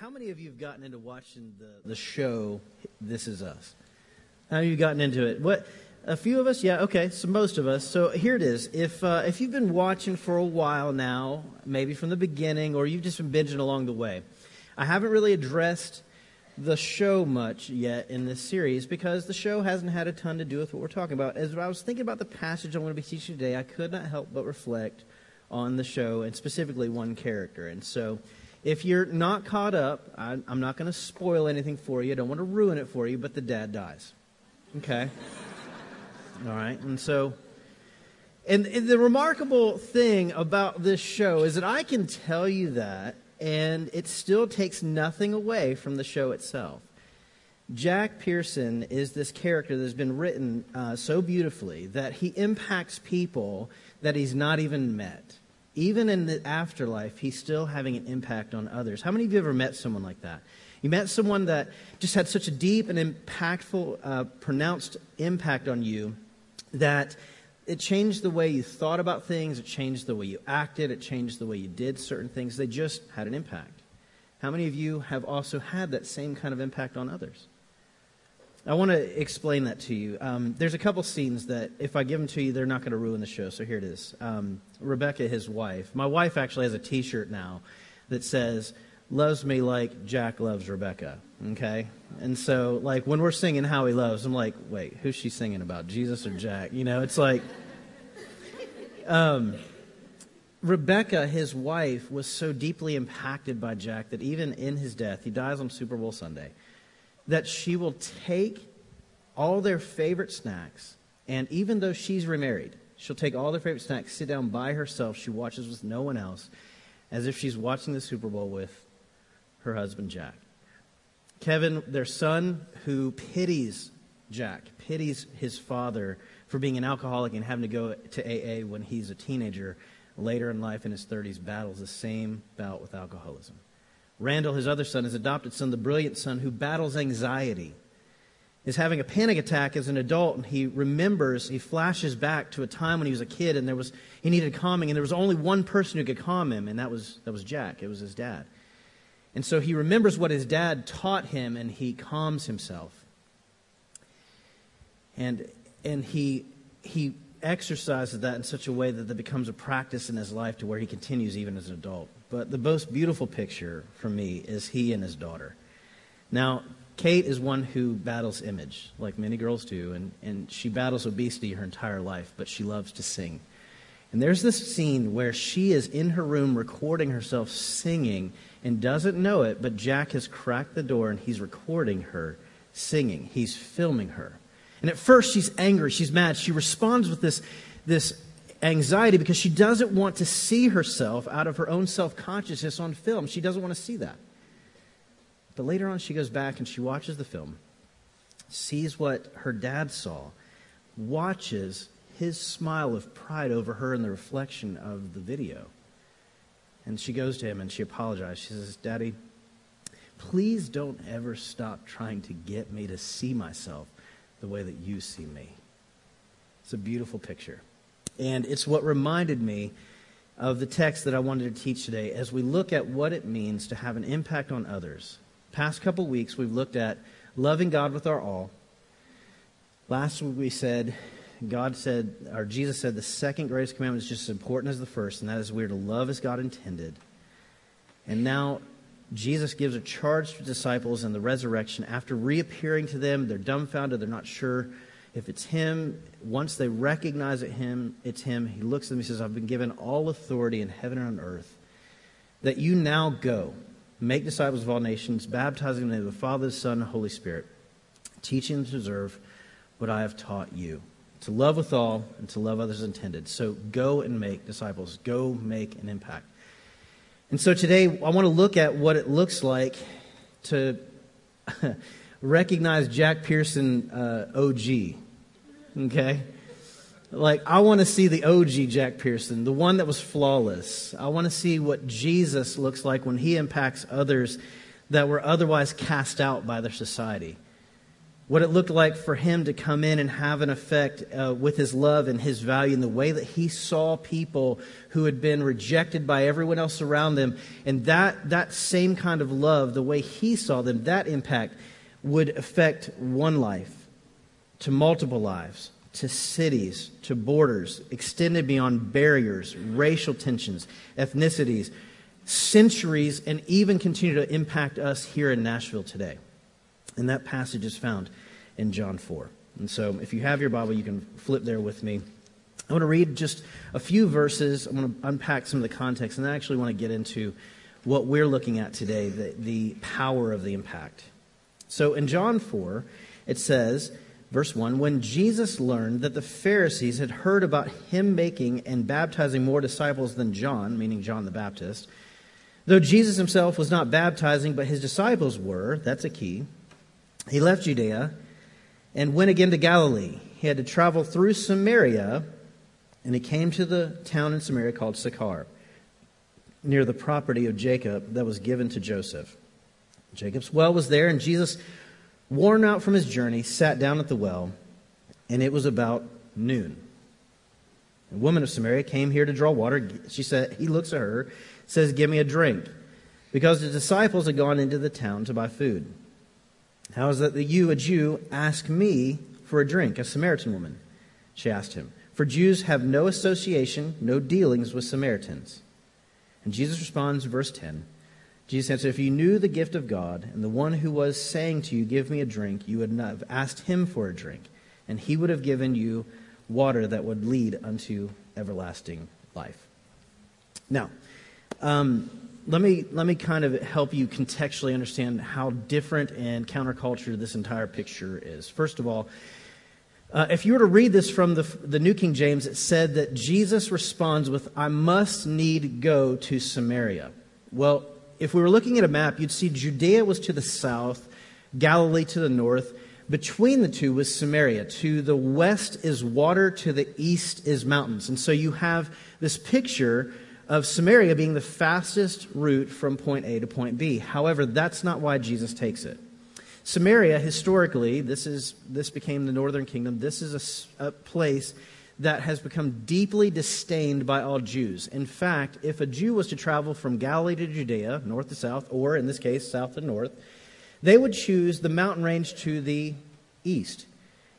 how many of you have gotten into watching the, the show This Is Us? How have you gotten into it? What? A few of us, yeah, okay. So most of us. So here it is. If uh, if you've been watching for a while now, maybe from the beginning, or you've just been binging along the way, I haven't really addressed the show much yet in this series because the show hasn't had a ton to do with what we're talking about. As I was thinking about the passage I'm going to be teaching today, I could not help but reflect on the show and specifically one character. And so if you're not caught up, I, am not going to spoil anything for you. I don't want to ruin it for you, but the dad dies. Okay? All right. And so, and, and the remarkable thing about this show is that I can tell you that, and it still takes nothing away from the show itself. Jack Pearson is this character that's been written uh, so beautifully that he impacts people that he's not even met even in the afterlife, he's still having an impact on others. How many of you ever met someone like that? You met someone that just had such a deep and impactful, uh, pronounced impact on you that it changed the way you thought about things, it changed the way you acted, it changed the way you did certain things. They just had an impact. How many of you have also had that same kind of impact on others? I want to explain that to you. Um, there's a couple scenes that, if I give them to you, they're not going to ruin the show. So here it is. Um, Rebecca, his wife. My wife actually has a T-shirt now that says "Loves me like Jack loves Rebecca." Okay, and so like when we're singing "How He Loves," I'm like, wait, who's she singing about? Jesus or Jack? You know, it's like. Um, Rebecca, his wife, was so deeply impacted by Jack that even in his death, he dies on Super Bowl Sunday that she will take all their favorite snacks, and even though she's remarried, she'll take all their favorite snacks, sit down by herself. She watches with no one else, as if she's watching the Super Bowl with her husband, Jack. Kevin, their son, who pities Jack, pities his father for being an alcoholic and having to go to AA when he's a teenager, later in life in his 30s, battles the same bout with alcoholism. Randall, his other son, his adopted son, the brilliant son who battles anxiety, is having a panic attack as an adult, and he remembers, he flashes back to a time when he was a kid, and there was he needed calming, and there was only one person who could calm him, and that was that was Jack. It was his dad. And so he remembers what his dad taught him, and he calms himself. And and he he exercises that in such a way that that becomes a practice in his life to where he continues even as an adult. But the most beautiful picture for me is he and his daughter. Now, Kate is one who battles image, like many girls do, and, and she battles obesity her entire life, but she loves to sing. And there's this scene where she is in her room recording herself singing and doesn't know it, but Jack has cracked the door and he's recording her singing. He's filming her. And at first she's angry, she's mad. She responds with this, this anxiety because she doesn't want to see herself out of her own self consciousness on film. She doesn't want to see that. But later on, she goes back and she watches the film, sees what her dad saw, watches his smile of pride over her in the reflection of the video. And she goes to him and she apologizes. She says, Daddy, please don't ever stop trying to get me to see myself the way that you see me. It's a beautiful picture. And it's what reminded me of the text that I wanted to teach today as we look at what it means to have an impact on others. Past couple weeks, we've looked at loving God with our all. Last week, we said, God said, or Jesus said, the second greatest commandment is just as important as the first, and that is we're to love as God intended. And now, Jesus gives a charge to disciples in the resurrection. After reappearing to them, they're dumbfounded, they're not sure if it's him, once they recognize it him, it's him, he looks at them he says, I've been given all authority in heaven and on earth, that you now go, make disciples of all nations, baptizing them in the name of the Father, the Son, and the Holy Spirit, teaching them to observe what I have taught you. To love with all and to love others intended. So go and make disciples. Go make an impact. And so today I want to look at what it looks like to recognize Jack Pearson uh, OG Okay? Like, I want to see the OG Jack Pearson, the one that was flawless. I want to see what Jesus looks like when he impacts others that were otherwise cast out by their society. What it looked like for him to come in and have an effect uh, with his love and his value and the way that he saw people who had been rejected by everyone else around them. And that, that same kind of love, the way he saw them, that impact would affect one life to multiple lives, to cities, to borders, extended beyond barriers, racial tensions, ethnicities, centuries, and even continue to impact us here in Nashville today. And that passage is found in John 4. And so if you have your Bible, you can flip there with me. I want to read just a few verses. I want to unpack some of the context, and I actually want to get into what we're looking at today the, the power of the impact. So in John 4, it says, verse 1 When Jesus learned that the Pharisees had heard about him making and baptizing more disciples than John, meaning John the Baptist, though Jesus himself was not baptizing, but his disciples were, that's a key. He left Judea and went again to Galilee. He had to travel through Samaria, and he came to the town in Samaria called Sychar, near the property of Jacob that was given to Joseph. Jacob's well was there, and Jesus, worn out from his journey, sat down at the well, and it was about noon. A woman of Samaria came here to draw water. She said, He looks at her, says, Give me a drink, because the disciples had gone into the town to buy food. How is it that you, a Jew, ask me for a drink, a Samaritan woman? She asked him. For Jews have no association, no dealings with Samaritans. And Jesus responds, verse 10 Jesus answered, If you knew the gift of God and the one who was saying to you, Give me a drink, you would not have asked him for a drink, and he would have given you water that would lead unto everlasting life. Now, um, let me let me kind of help you contextually understand how different and counterculture this entire picture is. First of all, uh, if you were to read this from the, the New King James, it said that Jesus responds with, I must need go to Samaria. Well, if we were looking at a map, you'd see Judea was to the south, Galilee to the north. Between the two was Samaria. To the west is water, to the east is mountains. And so you have this picture of Samaria being the fastest route from point A to point B. However, that's not why Jesus takes it. Samaria, historically, this, is, this became the northern kingdom. This is a, a place that has become deeply disdained by all Jews. In fact, if a Jew was to travel from Galilee to Judea, north to south, or in this case, south to north, they would choose the mountain range to the east.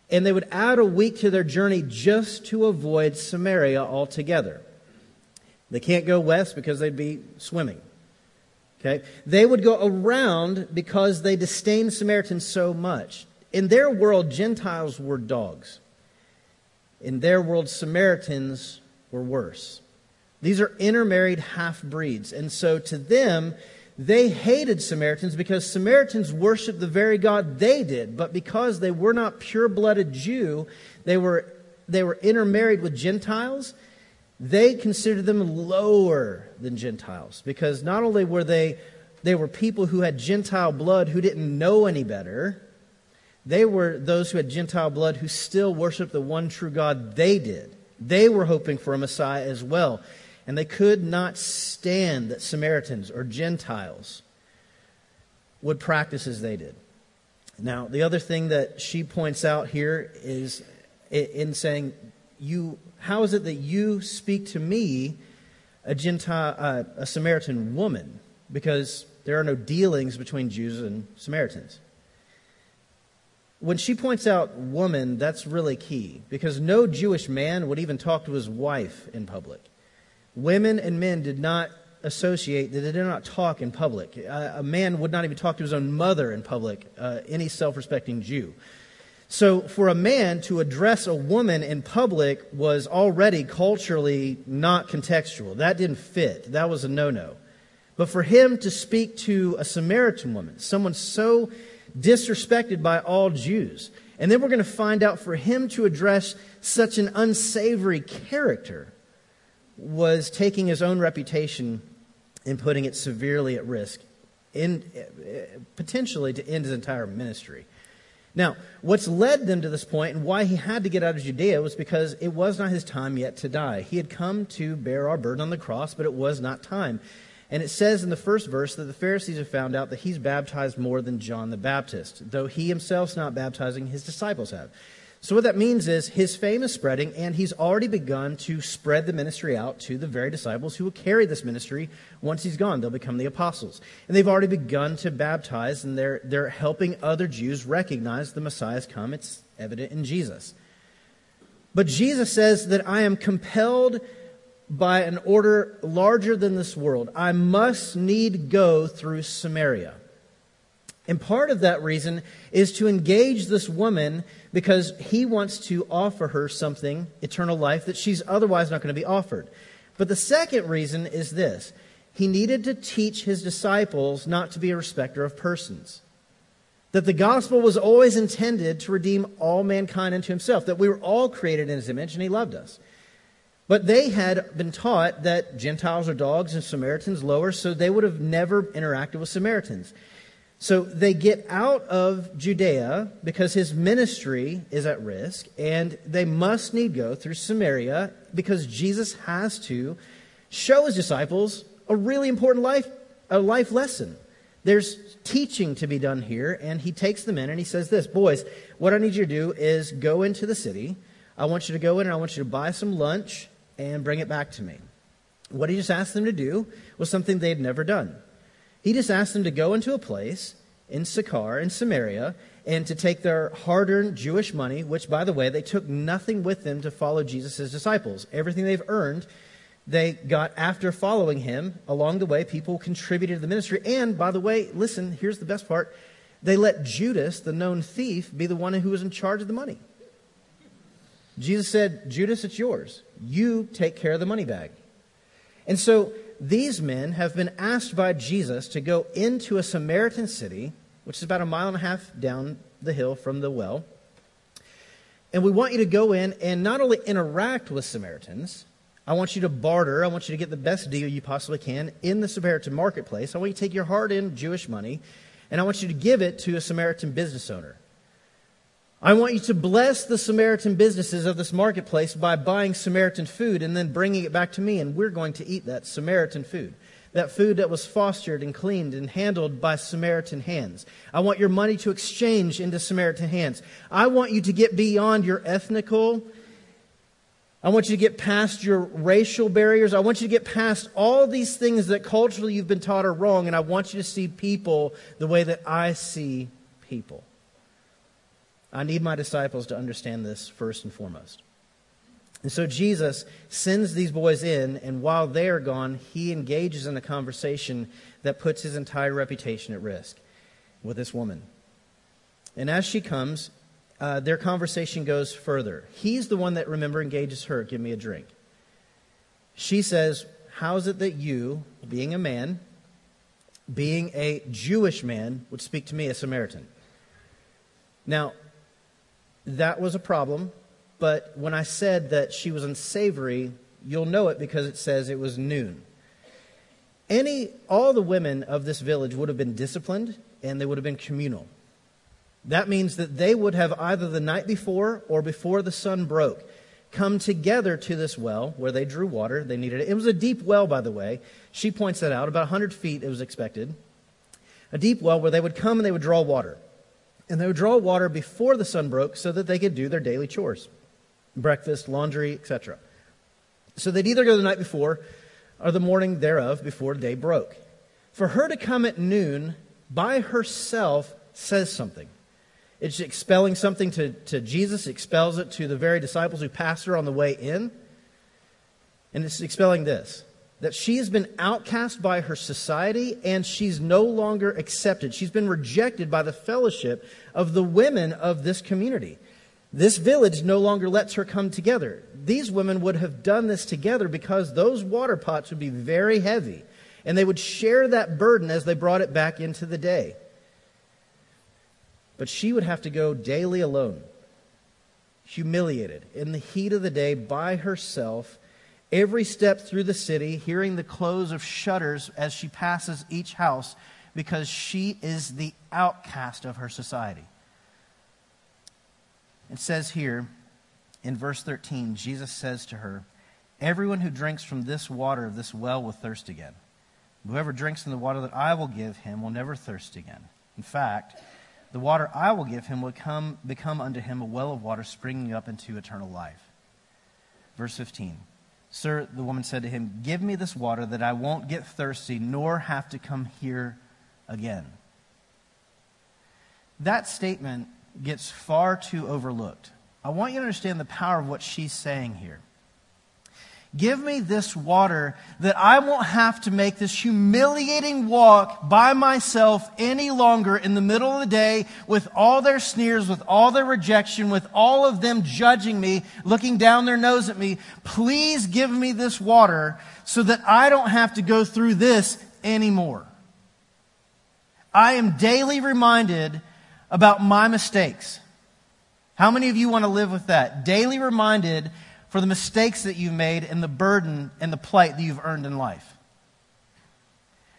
And they would add a week to their journey just to avoid Samaria altogether. They can't go west because they'd be swimming. Okay? They would go around because they disdained Samaritans so much. In their world, Gentiles were dogs. In their world, Samaritans were worse. These are intermarried half breeds. And so to them, they hated Samaritans because Samaritans worshiped the very God they did. But because they were not pure blooded Jew, they were, they were intermarried with Gentiles they considered them lower than Gentiles because not only were they they were people who had Gentile blood who didn't know any better, they were those who had Gentile blood who still worshiped the one true God they did. They were hoping for a Messiah as well. And they could not stand that Samaritans or Gentiles would practice as they did. Now, the other thing that she points out here is in saying, You how is it that you speak to me, a Gentile, uh, a Samaritan woman? Because there are no dealings between Jews and Samaritans. When she points out woman, that's really key because no Jewish man would even talk to his wife in public. Women and men did not associate, they did not talk in public. a man would not even talk to his own mother in public, uh, any self respecting Jew. So, for a man to address a woman in public was already culturally not contextual. That didn't fit. That was a no no. But for him to speak to a Samaritan woman, someone so disrespected by all Jews, and then we're going to find out for him to address such an unsavory character was taking his own reputation and putting it severely at risk, in, eh, eh, potentially to end his entire ministry. Now, what's led them to this point and why he had to get out of Judea was because it was not his time yet to die. He had come to bear our burden on the cross, but it was not time. And it says in the first verse that the Pharisees have found out that he's baptized more than John the Baptist, though he himself's not baptizing, his disciples have. So, what that means is his fame is spreading, and he's already begun to spread the ministry out to the very disciples who will carry this ministry once he's gone. They'll become the apostles. And they've already begun to baptize, and they're, they're helping other Jews recognize the Messiah's come. It's evident in Jesus. But Jesus says that I am compelled by an order larger than this world. I must need go through Samaria. And part of that reason is to engage this woman because he wants to offer her something, eternal life, that she's otherwise not going to be offered. But the second reason is this he needed to teach his disciples not to be a respecter of persons. That the gospel was always intended to redeem all mankind unto himself, that we were all created in his image and he loved us. But they had been taught that Gentiles are dogs and Samaritans lower, so they would have never interacted with Samaritans. So they get out of Judea because his ministry is at risk, and they must need go through Samaria because Jesus has to show his disciples a really important life, a life lesson. There's teaching to be done here, and he takes them in and he says this Boys, what I need you to do is go into the city. I want you to go in and I want you to buy some lunch and bring it back to me. What he just asked them to do was something they had never done. He just asked them to go into a place in Sychar, in Samaria, and to take their hard earned Jewish money, which, by the way, they took nothing with them to follow Jesus as disciples. Everything they've earned, they got after following him. Along the way, people contributed to the ministry. And, by the way, listen, here's the best part they let Judas, the known thief, be the one who was in charge of the money. Jesus said, Judas, it's yours. You take care of the money bag. And so these men have been asked by Jesus to go into a Samaritan city, which is about a mile and a half down the hill from the well. And we want you to go in and not only interact with Samaritans, I want you to barter. I want you to get the best deal you possibly can in the Samaritan marketplace. I want you to take your hard earned Jewish money and I want you to give it to a Samaritan business owner. I want you to bless the Samaritan businesses of this marketplace by buying Samaritan food and then bringing it back to me, and we're going to eat that Samaritan food. That food that was fostered and cleaned and handled by Samaritan hands. I want your money to exchange into Samaritan hands. I want you to get beyond your ethnical. I want you to get past your racial barriers. I want you to get past all these things that culturally you've been taught are wrong, and I want you to see people the way that I see people. I need my disciples to understand this first and foremost. And so Jesus sends these boys in, and while they are gone, he engages in a conversation that puts his entire reputation at risk with this woman. And as she comes, uh, their conversation goes further. He's the one that, remember, engages her, give me a drink. She says, How is it that you, being a man, being a Jewish man, would speak to me, a Samaritan? Now, that was a problem. But when I said that she was unsavory, you'll know it because it says it was noon. Any, all the women of this village would have been disciplined and they would have been communal. That means that they would have either the night before or before the sun broke come together to this well where they drew water. They needed it. It was a deep well, by the way. She points that out. About 100 feet, it was expected. A deep well where they would come and they would draw water and they would draw water before the sun broke so that they could do their daily chores breakfast, laundry, etc. So they'd either go the night before or the morning thereof before day broke. For her to come at noon by herself says something. It's expelling something to, to Jesus, expels it to the very disciples who passed her on the way in. And it's expelling this that she has been outcast by her society and she's no longer accepted. She's been rejected by the fellowship of the women of this community. This village no longer lets her come together. These women would have done this together because those water pots would be very heavy and they would share that burden as they brought it back into the day. But she would have to go daily alone, humiliated, in the heat of the day by herself every step through the city, hearing the close of shutters as she passes each house, because she is the outcast of her society. It says here in verse 13, Jesus says to her, Everyone who drinks from this water of this well will thirst again. Whoever drinks from the water that I will give him will never thirst again. In fact, the water I will give him will come, become unto him a well of water springing up into eternal life. Verse 15 Sir, the woman said to him, Give me this water that I won't get thirsty nor have to come here again. That statement gets far too overlooked. I want you to understand the power of what she's saying here. Give me this water that I won't have to make this humiliating walk by myself any longer in the middle of the day with all their sneers, with all their rejection, with all of them judging me, looking down their nose at me. Please give me this water so that I don't have to go through this anymore. I am daily reminded about my mistakes. How many of you want to live with that? Daily reminded for the mistakes that you've made and the burden and the plight that you've earned in life.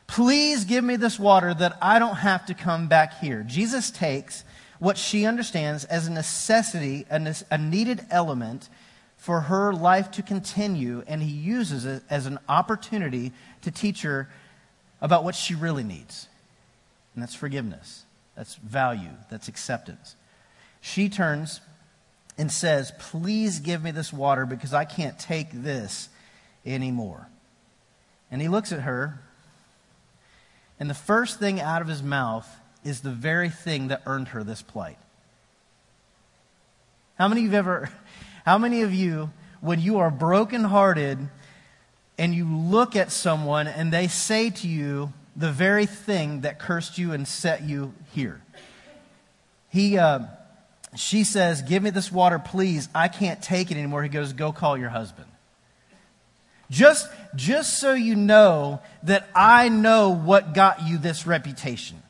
Please give me this water that I don't have to come back here. Jesus takes what she understands as a necessity, a, needed element for her life to continue, and he uses it as an opportunity to teach her about what she really needs. And that's forgiveness, that's value, that's acceptance. She turns and says, Please give me this water because I can't take this anymore. And he looks at her, and the first thing out of his mouth is the very thing that earned her this plight. How many of you ever, how many of you, when you are brokenhearted and you look at someone and they say to you the very thing that cursed you and set you here? He, uh, she says, Give me this water, please. I can't take it anymore. He goes, Go call your husband. Just, just so you know that I know what got you this reputation.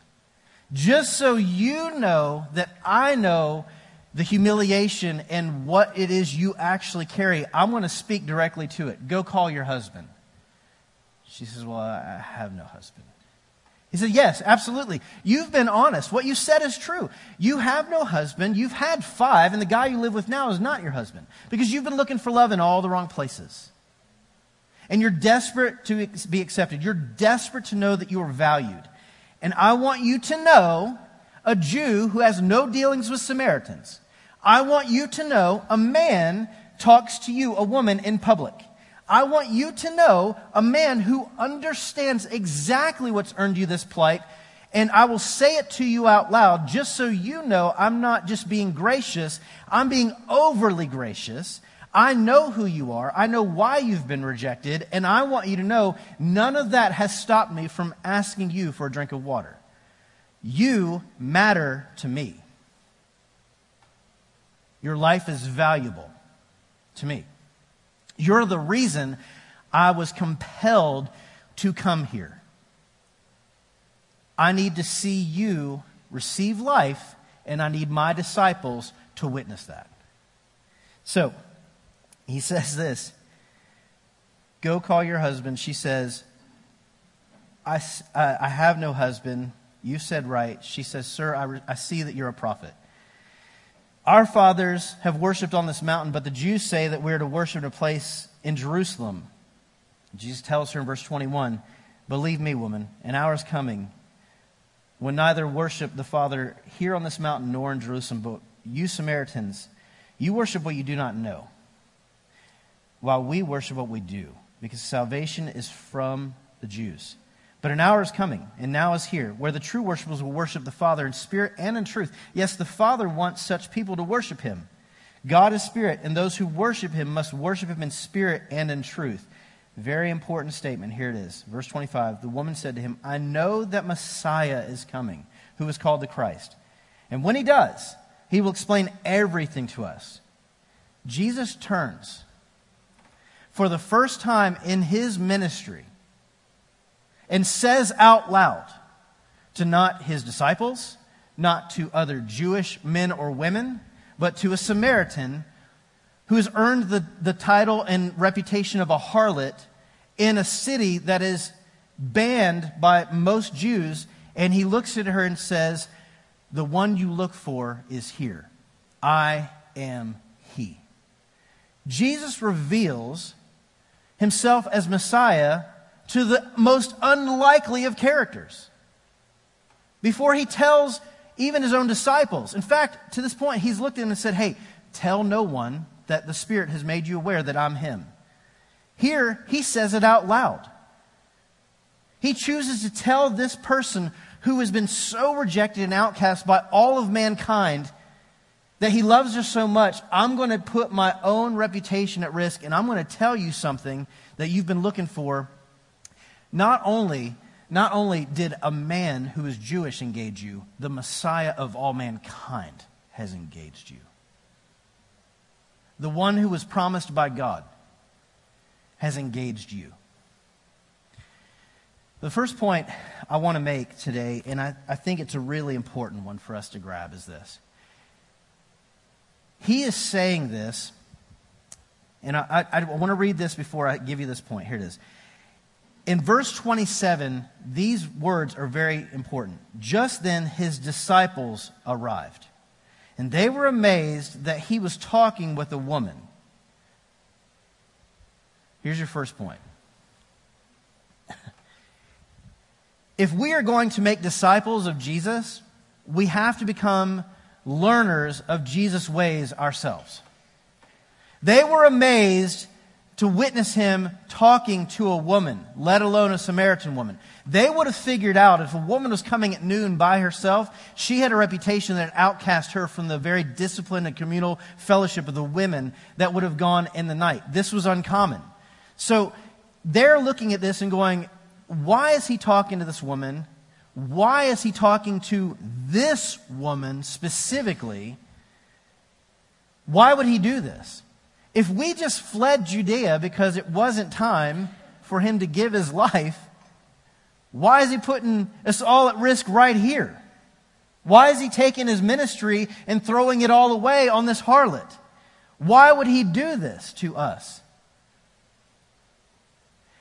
Just so you know that I know the humiliation and what it is you actually carry, I'm going to speak directly to it. Go call your husband. She says, Well, I have no husband. He said, Yes, absolutely. You've been honest. What you said is true. You have no husband. You've had five, and the guy you live with now is not your husband because you've been looking for love in all the wrong places. And you're desperate to be accepted. You're desperate to know that you are valued. And I want you to know a Jew who has no dealings with Samaritans. I want you to know a man talks to you, a woman, in public. I want you to know a man who understands exactly what's earned you this plight. And I will say it to you out loud just so you know I'm not just being gracious, I'm being overly gracious. I know who you are. I know why you've been rejected. And I want you to know none of that has stopped me from asking you for a drink of water. You matter to me. Your life is valuable to me. You're the reason I was compelled to come here. I need to see you receive life, and I need my disciples to witness that. So, he says this Go call your husband. She says, I, uh, I have no husband. You said right. She says, Sir, I, re- I see that you're a prophet. Our fathers have worshiped on this mountain, but the Jews say that we're to worship in a place in Jerusalem. Jesus tells her in verse 21 Believe me, woman, an hour is coming when neither worship the Father here on this mountain nor in Jerusalem, but you Samaritans, you worship what you do not know, while we worship what we do, because salvation is from the Jews. But an hour is coming, and now is here, where the true worshipers will worship the Father in spirit and in truth. Yes, the Father wants such people to worship him. God is spirit, and those who worship him must worship him in spirit and in truth. Very important statement. Here it is. Verse 25. The woman said to him, I know that Messiah is coming, who is called the Christ. And when he does, he will explain everything to us. Jesus turns for the first time in his ministry and says out loud to not his disciples, not to other Jewish men or women, but to a Samaritan who has earned the, the title and reputation of a harlot in a city that is banned by most Jews. And he looks at her and says, The one you look for is here. I am he. Jesus reveals himself as Messiah to the most unlikely of characters. Before he tells even his own disciples. In fact, to this point, he's looked at and said, Hey, tell no one that the Spirit has made you aware that I'm him. Here, he says it out loud. He chooses to tell this person who has been so rejected and outcast by all of mankind that he loves her so much, I'm going to put my own reputation at risk and I'm going to tell you something that you've been looking for. Not only, not only did a man who is Jewish engage you, the Messiah of all mankind has engaged you. The one who was promised by God has engaged you. The first point I want to make today, and I, I think it's a really important one for us to grab, is this. He is saying this, and I, I, I want to read this before I give you this point. Here it is. In verse 27, these words are very important. Just then, his disciples arrived, and they were amazed that he was talking with a woman. Here's your first point if we are going to make disciples of Jesus, we have to become learners of Jesus' ways ourselves. They were amazed to witness him talking to a woman, let alone a Samaritan woman. They would have figured out if a woman was coming at noon by herself, she had a reputation that outcast her from the very disciplined and communal fellowship of the women that would have gone in the night. This was uncommon. So they're looking at this and going, why is he talking to this woman? Why is he talking to this woman specifically? Why would he do this? If we just fled Judea because it wasn't time for him to give his life, why is he putting us all at risk right here? Why is he taking his ministry and throwing it all away on this harlot? Why would he do this to us?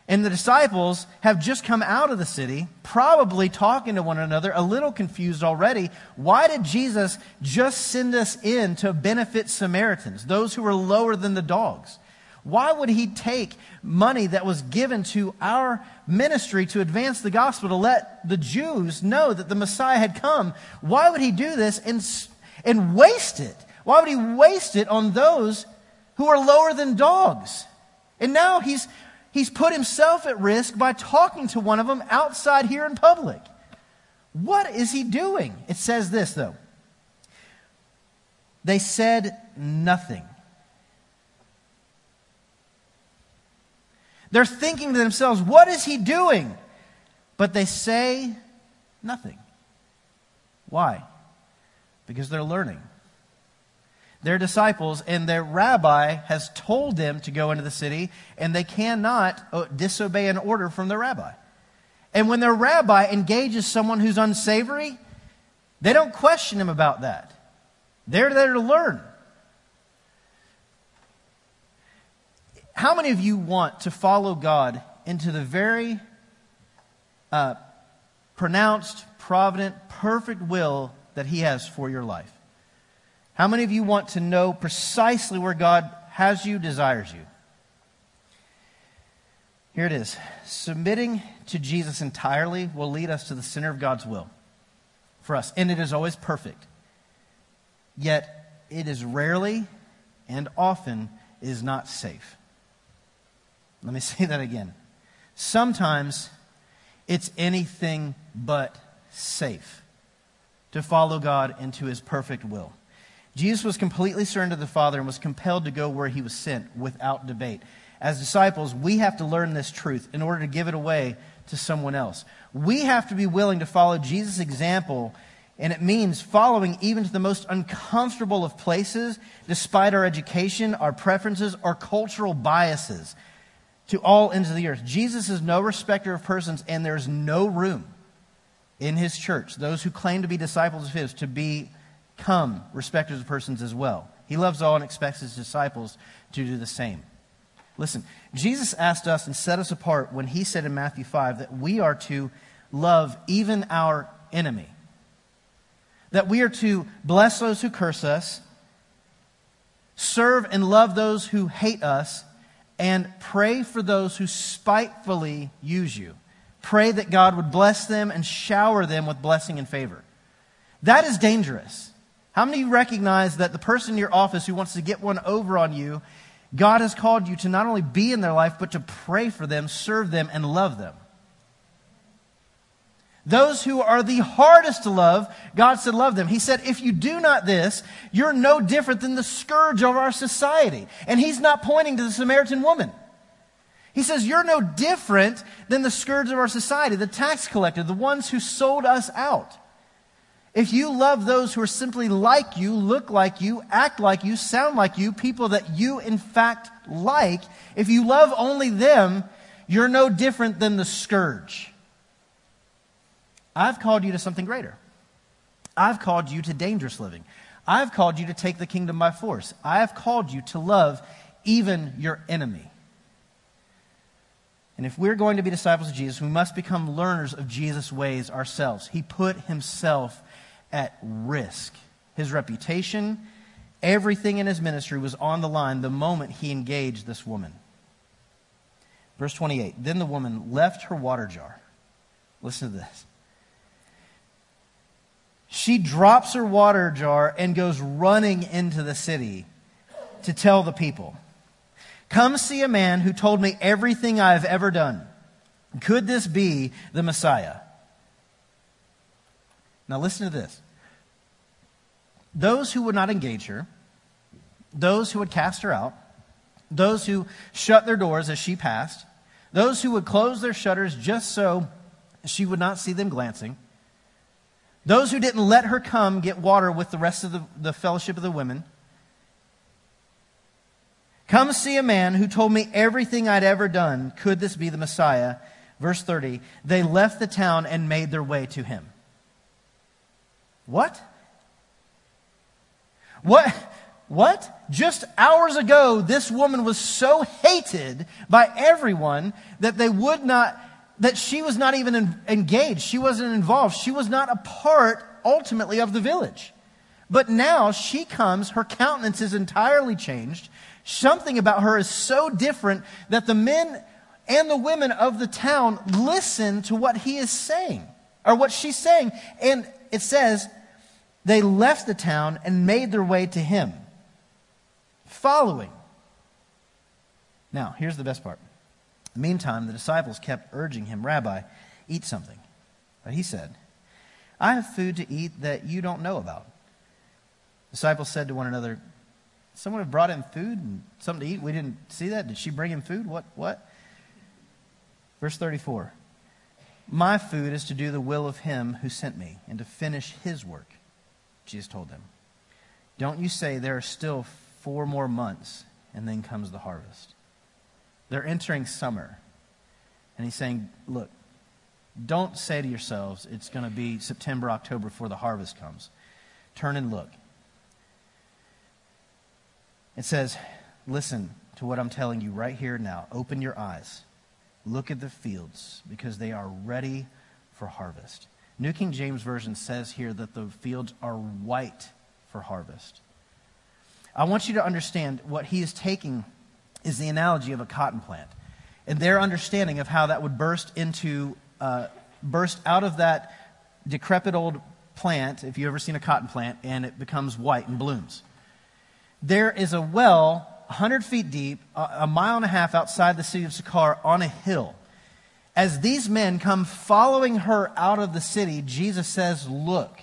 And the disciples have just come out of the city, probably talking to one another, a little confused already. Why did Jesus just send us in to benefit Samaritans, those who were lower than the dogs? Why would he take money that was given to our ministry to advance the gospel to let the Jews know that the Messiah had come? Why would he do this and, and waste it? Why would he waste it on those who are lower than dogs? And now he's He's put himself at risk by talking to one of them outside here in public. What is he doing? It says this, though. They said nothing. They're thinking to themselves, what is he doing? But they say nothing. Why? Because they're learning their disciples, and their rabbi has told them to go into the city, and they cannot uh, disobey an order from their rabbi. And when their rabbi engages someone who's unsavory, they don't question him about that. They're there to learn. How many of you want to follow God into the very uh, pronounced, provident, perfect will that He has for your life? How many of you want to know precisely where God has you, desires you? Here it is. Submitting to Jesus entirely will lead us to the center of God's will for us, and it is always perfect. Yet, it is rarely and often is not safe. Let me say that again. Sometimes it's anything but safe to follow God into his perfect will. Jesus was completely surrendered to the Father and was compelled to go where he was sent without debate. As disciples, we have to learn this truth in order to give it away to someone else. We have to be willing to follow Jesus' example, and it means following even to the most uncomfortable of places, despite our education, our preferences, our cultural biases, to all ends of the earth. Jesus is no respecter of persons, and there's no room in his church, those who claim to be disciples of his, to be come respecters of persons as well. He loves all and expects his disciples to do the same. Listen, Jesus asked us and set us apart when he said in Matthew 5 that we are to love even our enemy. That we are to bless those who curse us, serve and love those who hate us, and pray for those who spitefully use you. Pray that God would bless them and shower them with blessing and favor. That is dangerous. How many recognize that the person in your office who wants to get one over on you, God has called you to not only be in their life, but to pray for them, serve them, and love them? Those who are the hardest to love, God said, love them. He said, if you do not this, you're no different than the scourge of our society. And he's not pointing to the Samaritan woman. He says, you're no different than the scourge of our society, the tax collector, the ones who sold us out. If you love those who are simply like you, look like you, act like you, sound like you, people that you in fact like, if you love only them, you're no different than the scourge. I've called you to something greater. I've called you to dangerous living. I've called you to take the kingdom by force. I have called you to love even your enemy. And if we're going to be disciples of Jesus, we must become learners of Jesus' ways ourselves. He put himself at risk. His reputation, everything in his ministry was on the line the moment he engaged this woman. Verse 28 Then the woman left her water jar. Listen to this. She drops her water jar and goes running into the city to tell the people Come see a man who told me everything I have ever done. Could this be the Messiah? Now, listen to this. Those who would not engage her, those who would cast her out, those who shut their doors as she passed, those who would close their shutters just so she would not see them glancing, those who didn't let her come get water with the rest of the, the fellowship of the women. Come see a man who told me everything I'd ever done. Could this be the Messiah? Verse 30 They left the town and made their way to him. What? What? What? Just hours ago, this woman was so hated by everyone that they would not that she was not even in, engaged. She wasn't involved. She was not a part, ultimately, of the village. But now she comes, her countenance is entirely changed. Something about her is so different that the men and the women of the town listen to what he is saying, or what she's saying. And it says, they left the town and made their way to him, following. Now, here's the best part. Meantime, the disciples kept urging him, Rabbi, eat something. But he said, I have food to eat that you don't know about. The disciples said to one another, Someone have brought him food and something to eat. We didn't see that. Did she bring him food? What? What? Verse 34 My food is to do the will of him who sent me and to finish his work. Jesus told them, Don't you say there are still four more months and then comes the harvest. They're entering summer. And he's saying, look, don't say to yourselves, it's going to be September, October before the harvest comes. Turn and look. It says, listen to what I'm telling you right here now. Open your eyes. Look at the fields because they are ready for harvest. New King James Version says here that the fields are white for harvest. I want you to understand what he is taking is the analogy of a cotton plant. And their understanding of how that would burst into, uh, burst out of that decrepit old plant, if you've ever seen a cotton plant, and it becomes white and blooms. There is a well 100 feet deep, a mile and a half outside the city of Sychar on a hill. As these men come following her out of the city, Jesus says, Look.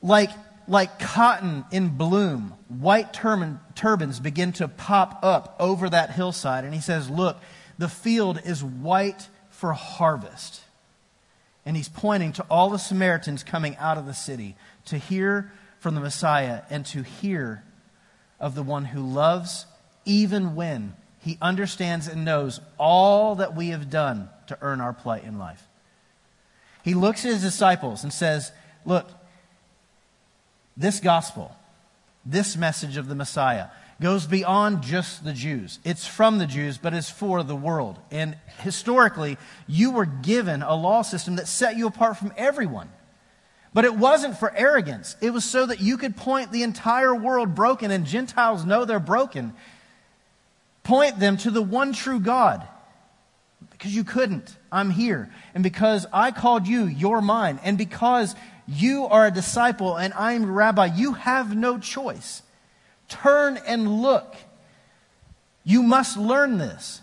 Like like cotton in bloom, white turban, turbans begin to pop up over that hillside. And he says, Look, the field is white for harvest. And he's pointing to all the Samaritans coming out of the city to hear from the Messiah and to hear of the one who loves even when he understands and knows all that we have done to earn our plight in life. He looks at his disciples and says, Look, this gospel, this message of the Messiah, goes beyond just the Jews. It's from the Jews, but it's for the world. And historically, you were given a law system that set you apart from everyone. But it wasn't for arrogance. It was so that you could point the entire world broken and Gentiles know they're broken. Point them to the one true God. Because you couldn't. I'm here. And because I called you, you're mine. And because you are a disciple and I'm rabbi, you have no choice. Turn and look. You must learn this.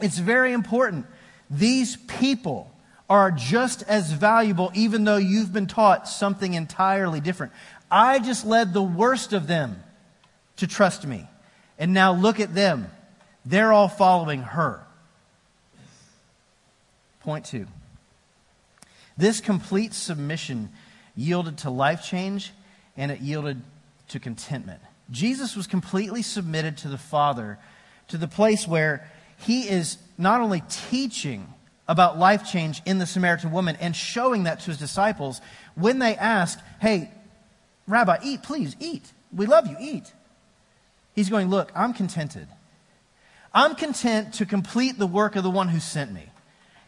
It's very important. These people are just as valuable, even though you've been taught something entirely different. I just led the worst of them to trust me. And now look at them. They're all following her. Point two. This complete submission yielded to life change and it yielded to contentment. Jesus was completely submitted to the Father to the place where he is not only teaching about life change in the Samaritan woman and showing that to his disciples when they ask, Hey, Rabbi, eat, please, eat. We love you, eat. He's going, Look, I'm contented. I'm content to complete the work of the one who sent me.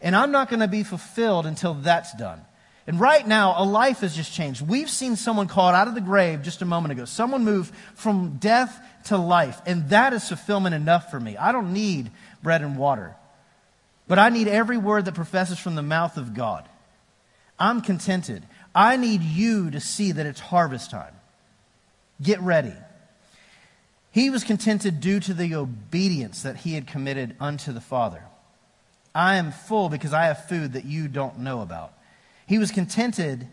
And I'm not going to be fulfilled until that's done. And right now, a life has just changed. We've seen someone called out of the grave just a moment ago. Someone moved from death to life. And that is fulfillment enough for me. I don't need bread and water. But I need every word that professes from the mouth of God. I'm contented. I need you to see that it's harvest time. Get ready. He was contented due to the obedience that he had committed unto the Father. I am full because I have food that you don't know about. He was contented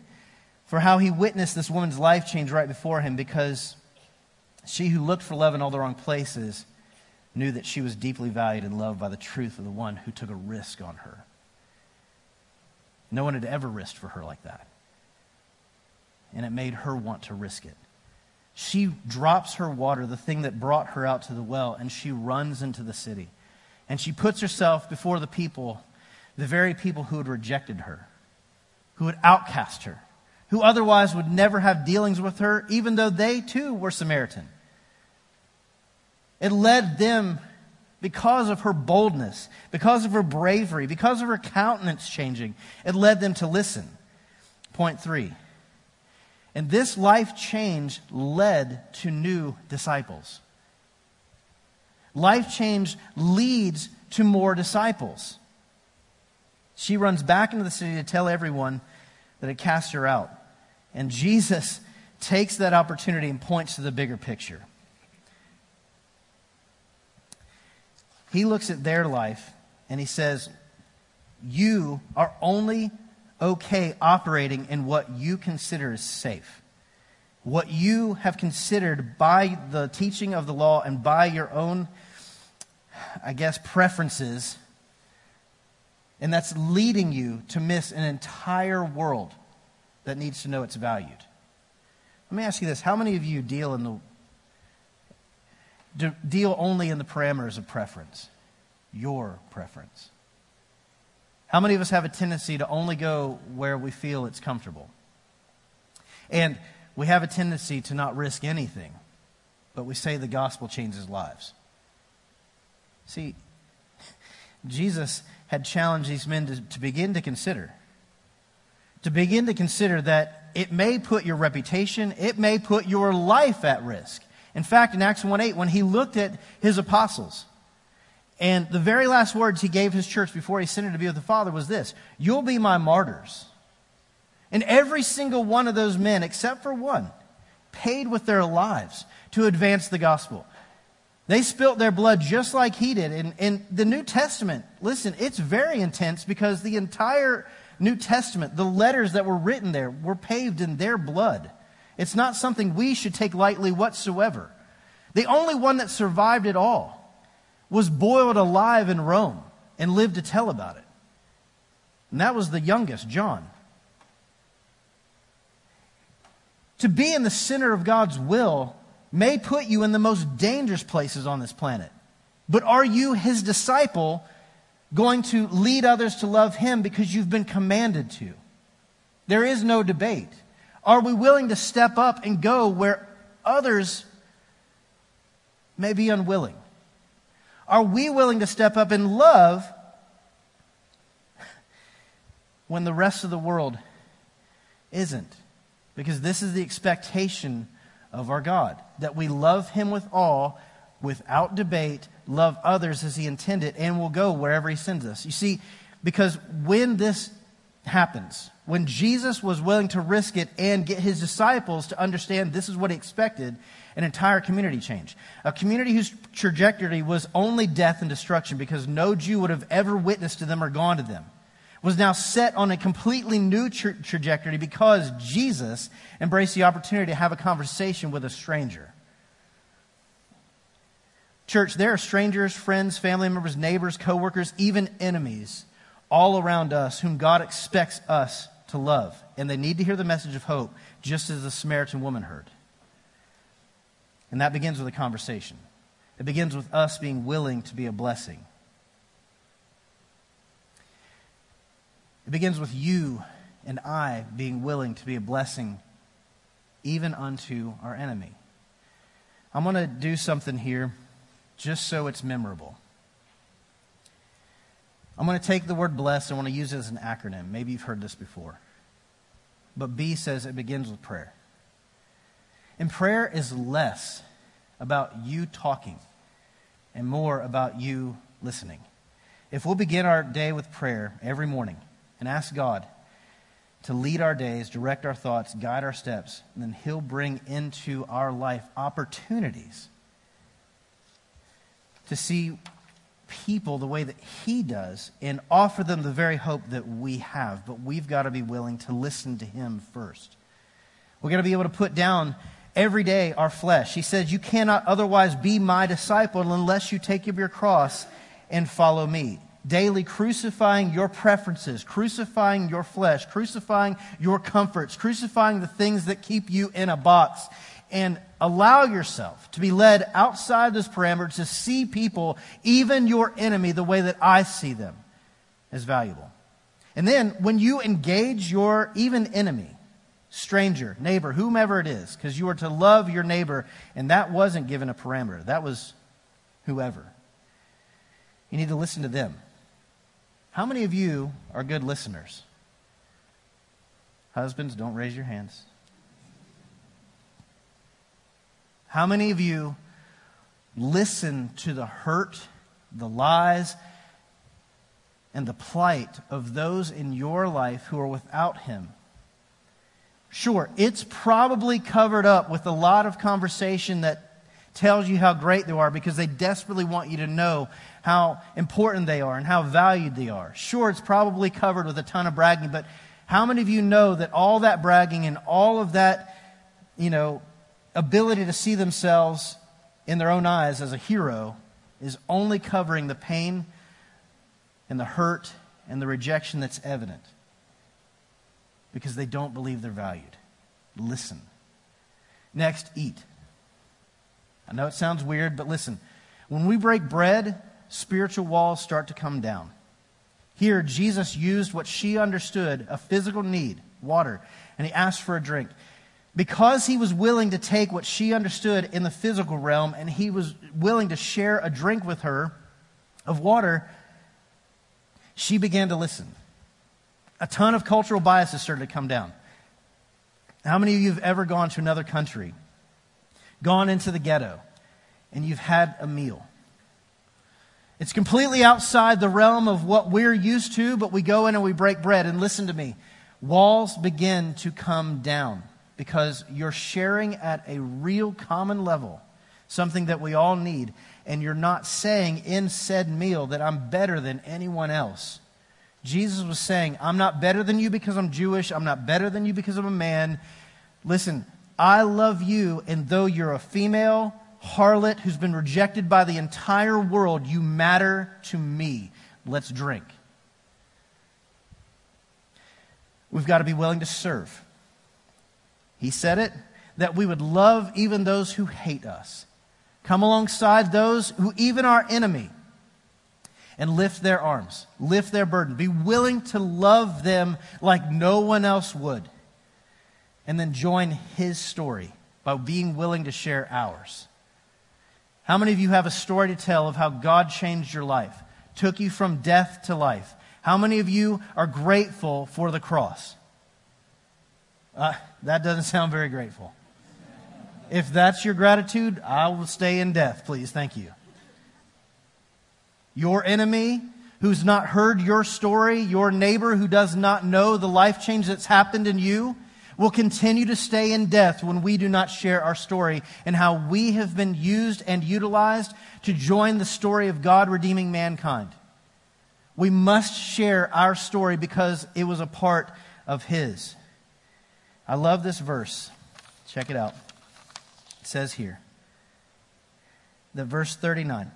for how he witnessed this woman's life change right before him because she who looked for love in all the wrong places knew that she was deeply valued and loved by the truth of the one who took a risk on her. No one had ever risked for her like that. And it made her want to risk it. She drops her water, the thing that brought her out to the well, and she runs into the city. And she puts herself before the people, the very people who had rejected her, who had outcast her, who otherwise would never have dealings with her, even though they too were Samaritan. It led them, because of her boldness, because of her bravery, because of her countenance changing, it led them to listen. Point three. And this life change led to new disciples. Life change leads to more disciples. She runs back into the city to tell everyone that it cast her out. And Jesus takes that opportunity and points to the bigger picture. He looks at their life and he says, You are only okay operating in what you consider is safe. What you have considered by the teaching of the law and by your own, I guess, preferences. And that's leading you to miss an entire world that needs to know it's valued. Let me ask you this how many of you deal in the deal only in the parameters of preference, your preference. How many of us have a tendency to only go where we feel it's comfortable? And we have a tendency to not risk anything, but we say the gospel changes lives. See, Jesus had challenged these men to, to begin to consider. To begin to consider that it may put your reputation, it may put your life at risk. In fact, in Acts 1 8, when he looked at his apostles, and the very last words he gave his church before he sent it to be with the Father was this You'll be my martyrs. And every single one of those men, except for one, paid with their lives to advance the gospel. They spilt their blood just like he did. And in the New Testament, listen, it's very intense because the entire New Testament, the letters that were written there, were paved in their blood. It's not something we should take lightly whatsoever. The only one that survived it all was boiled alive in Rome and lived to tell about it. And that was the youngest, John. To be in the center of God's will may put you in the most dangerous places on this planet. But are you his disciple going to lead others to love him because you've been commanded to? There is no debate. Are we willing to step up and go where others may be unwilling? Are we willing to step up in love when the rest of the world isn't? Because this is the expectation of our God that we love Him with all, without debate, love others as he intended, and will go wherever he sends us. You see, because when this happens, when Jesus was willing to risk it and get his disciples to understand this is what he expected, an entire community change. A community whose trajectory was only death and destruction because no Jew would have ever witnessed to them or gone to them was now set on a completely new tra- trajectory because Jesus embraced the opportunity to have a conversation with a stranger. Church, there are strangers, friends, family members, neighbors, coworkers, even enemies all around us whom God expects us to love. And they need to hear the message of hope, just as the Samaritan woman heard. And that begins with a conversation. It begins with us being willing to be a blessing. It begins with you and I being willing to be a blessing even unto our enemy. I'm going to do something here just so it's memorable. I'm going to take the word bless and I want to use it as an acronym. Maybe you've heard this before. But B says it begins with prayer. And prayer is less about you talking and more about you listening. If we'll begin our day with prayer every morning, and ask God to lead our days, direct our thoughts, guide our steps, then He'll bring into our life opportunities to see people the way that He does and offer them the very hope that we have. But we've got to be willing to listen to Him first. We've got to be able to put down every day our flesh. He says, You cannot otherwise be my disciple unless you take up your cross and follow me daily crucifying your preferences, crucifying your flesh, crucifying your comforts, crucifying the things that keep you in a box, and allow yourself to be led outside those parameters to see people, even your enemy, the way that I see them as valuable. And then when you engage your even enemy, stranger, neighbor, whomever it is, because you are to love your neighbor, and that wasn't given a parameter, that was whoever. You need to listen to them. How many of you are good listeners? Husbands, don't raise your hands. How many of you listen to the hurt, the lies, and the plight of those in your life who are without Him? Sure, it's probably covered up with a lot of conversation that tells you how great they are because they desperately want you to know how important they are and how valued they are. Sure, it's probably covered with a ton of bragging, but how many of you know that all that bragging and all of that, you know, ability to see themselves in their own eyes as a hero is only covering the pain and the hurt and the rejection that's evident because they don't believe they're valued. Listen. Next, eat. I know it sounds weird, but listen. When we break bread, spiritual walls start to come down. Here, Jesus used what she understood a physical need, water, and he asked for a drink. Because he was willing to take what she understood in the physical realm and he was willing to share a drink with her of water, she began to listen. A ton of cultural biases started to come down. How many of you have ever gone to another country, gone into the ghetto, and you've had a meal? It's completely outside the realm of what we're used to, but we go in and we break bread. And listen to me walls begin to come down because you're sharing at a real common level something that we all need. And you're not saying in said meal that I'm better than anyone else. Jesus was saying, I'm not better than you because I'm Jewish. I'm not better than you because I'm a man. Listen, I love you, and though you're a female, harlot who's been rejected by the entire world, you matter to me. Let's drink. We've got to be willing to serve. He said it that we would love even those who hate us, come alongside those who even are enemy, and lift their arms, lift their burden. Be willing to love them like no one else would. And then join his story by being willing to share ours. How many of you have a story to tell of how God changed your life, took you from death to life? How many of you are grateful for the cross? Uh, that doesn't sound very grateful. If that's your gratitude, I will stay in death, please. Thank you. Your enemy who's not heard your story, your neighbor who does not know the life change that's happened in you, will continue to stay in death when we do not share our story and how we have been used and utilized to join the story of God redeeming mankind. We must share our story because it was a part of His. I love this verse. Check it out. It says here, the verse 39.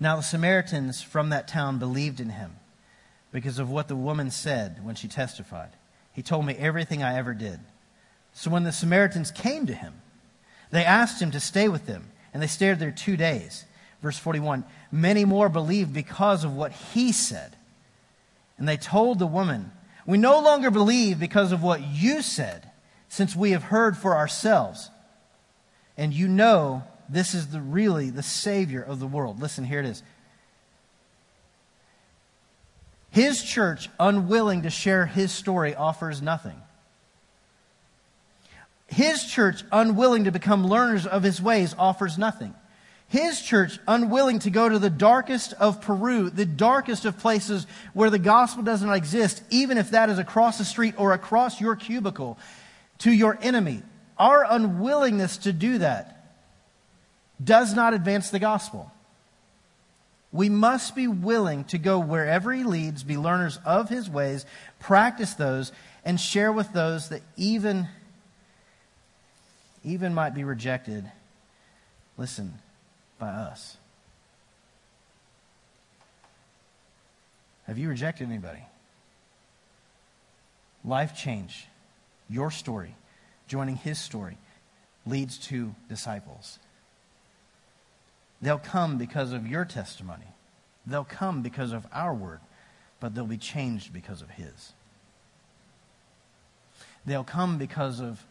Now the Samaritans from that town believed in him because of what the woman said when she testified. He told me everything I ever did. So when the Samaritans came to him, they asked him to stay with them, and they stayed there two days. Verse 41 Many more believed because of what he said. And they told the woman, We no longer believe because of what you said, since we have heard for ourselves. And you know this is the, really the Savior of the world. Listen, here it is. His church, unwilling to share his story, offers nothing. His church, unwilling to become learners of his ways, offers nothing. His church, unwilling to go to the darkest of Peru, the darkest of places where the gospel does not exist, even if that is across the street or across your cubicle, to your enemy. Our unwillingness to do that does not advance the gospel. We must be willing to go wherever he leads, be learners of his ways, practice those, and share with those that even, even might be rejected. Listen, by us. Have you rejected anybody? Life change, your story, joining his story, leads to disciples. They'll come because of your testimony. They'll come because of our word, but they'll be changed because of His. They'll come because of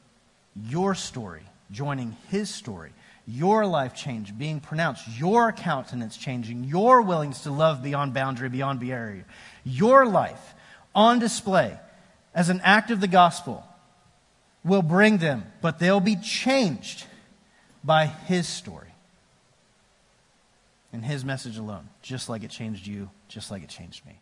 your story, joining His story, your life change being pronounced, your countenance changing, your willingness to love beyond boundary, beyond barrier, your life on display as an act of the gospel will bring them, but they'll be changed by His story and his message alone, just like it changed you, just like it changed me.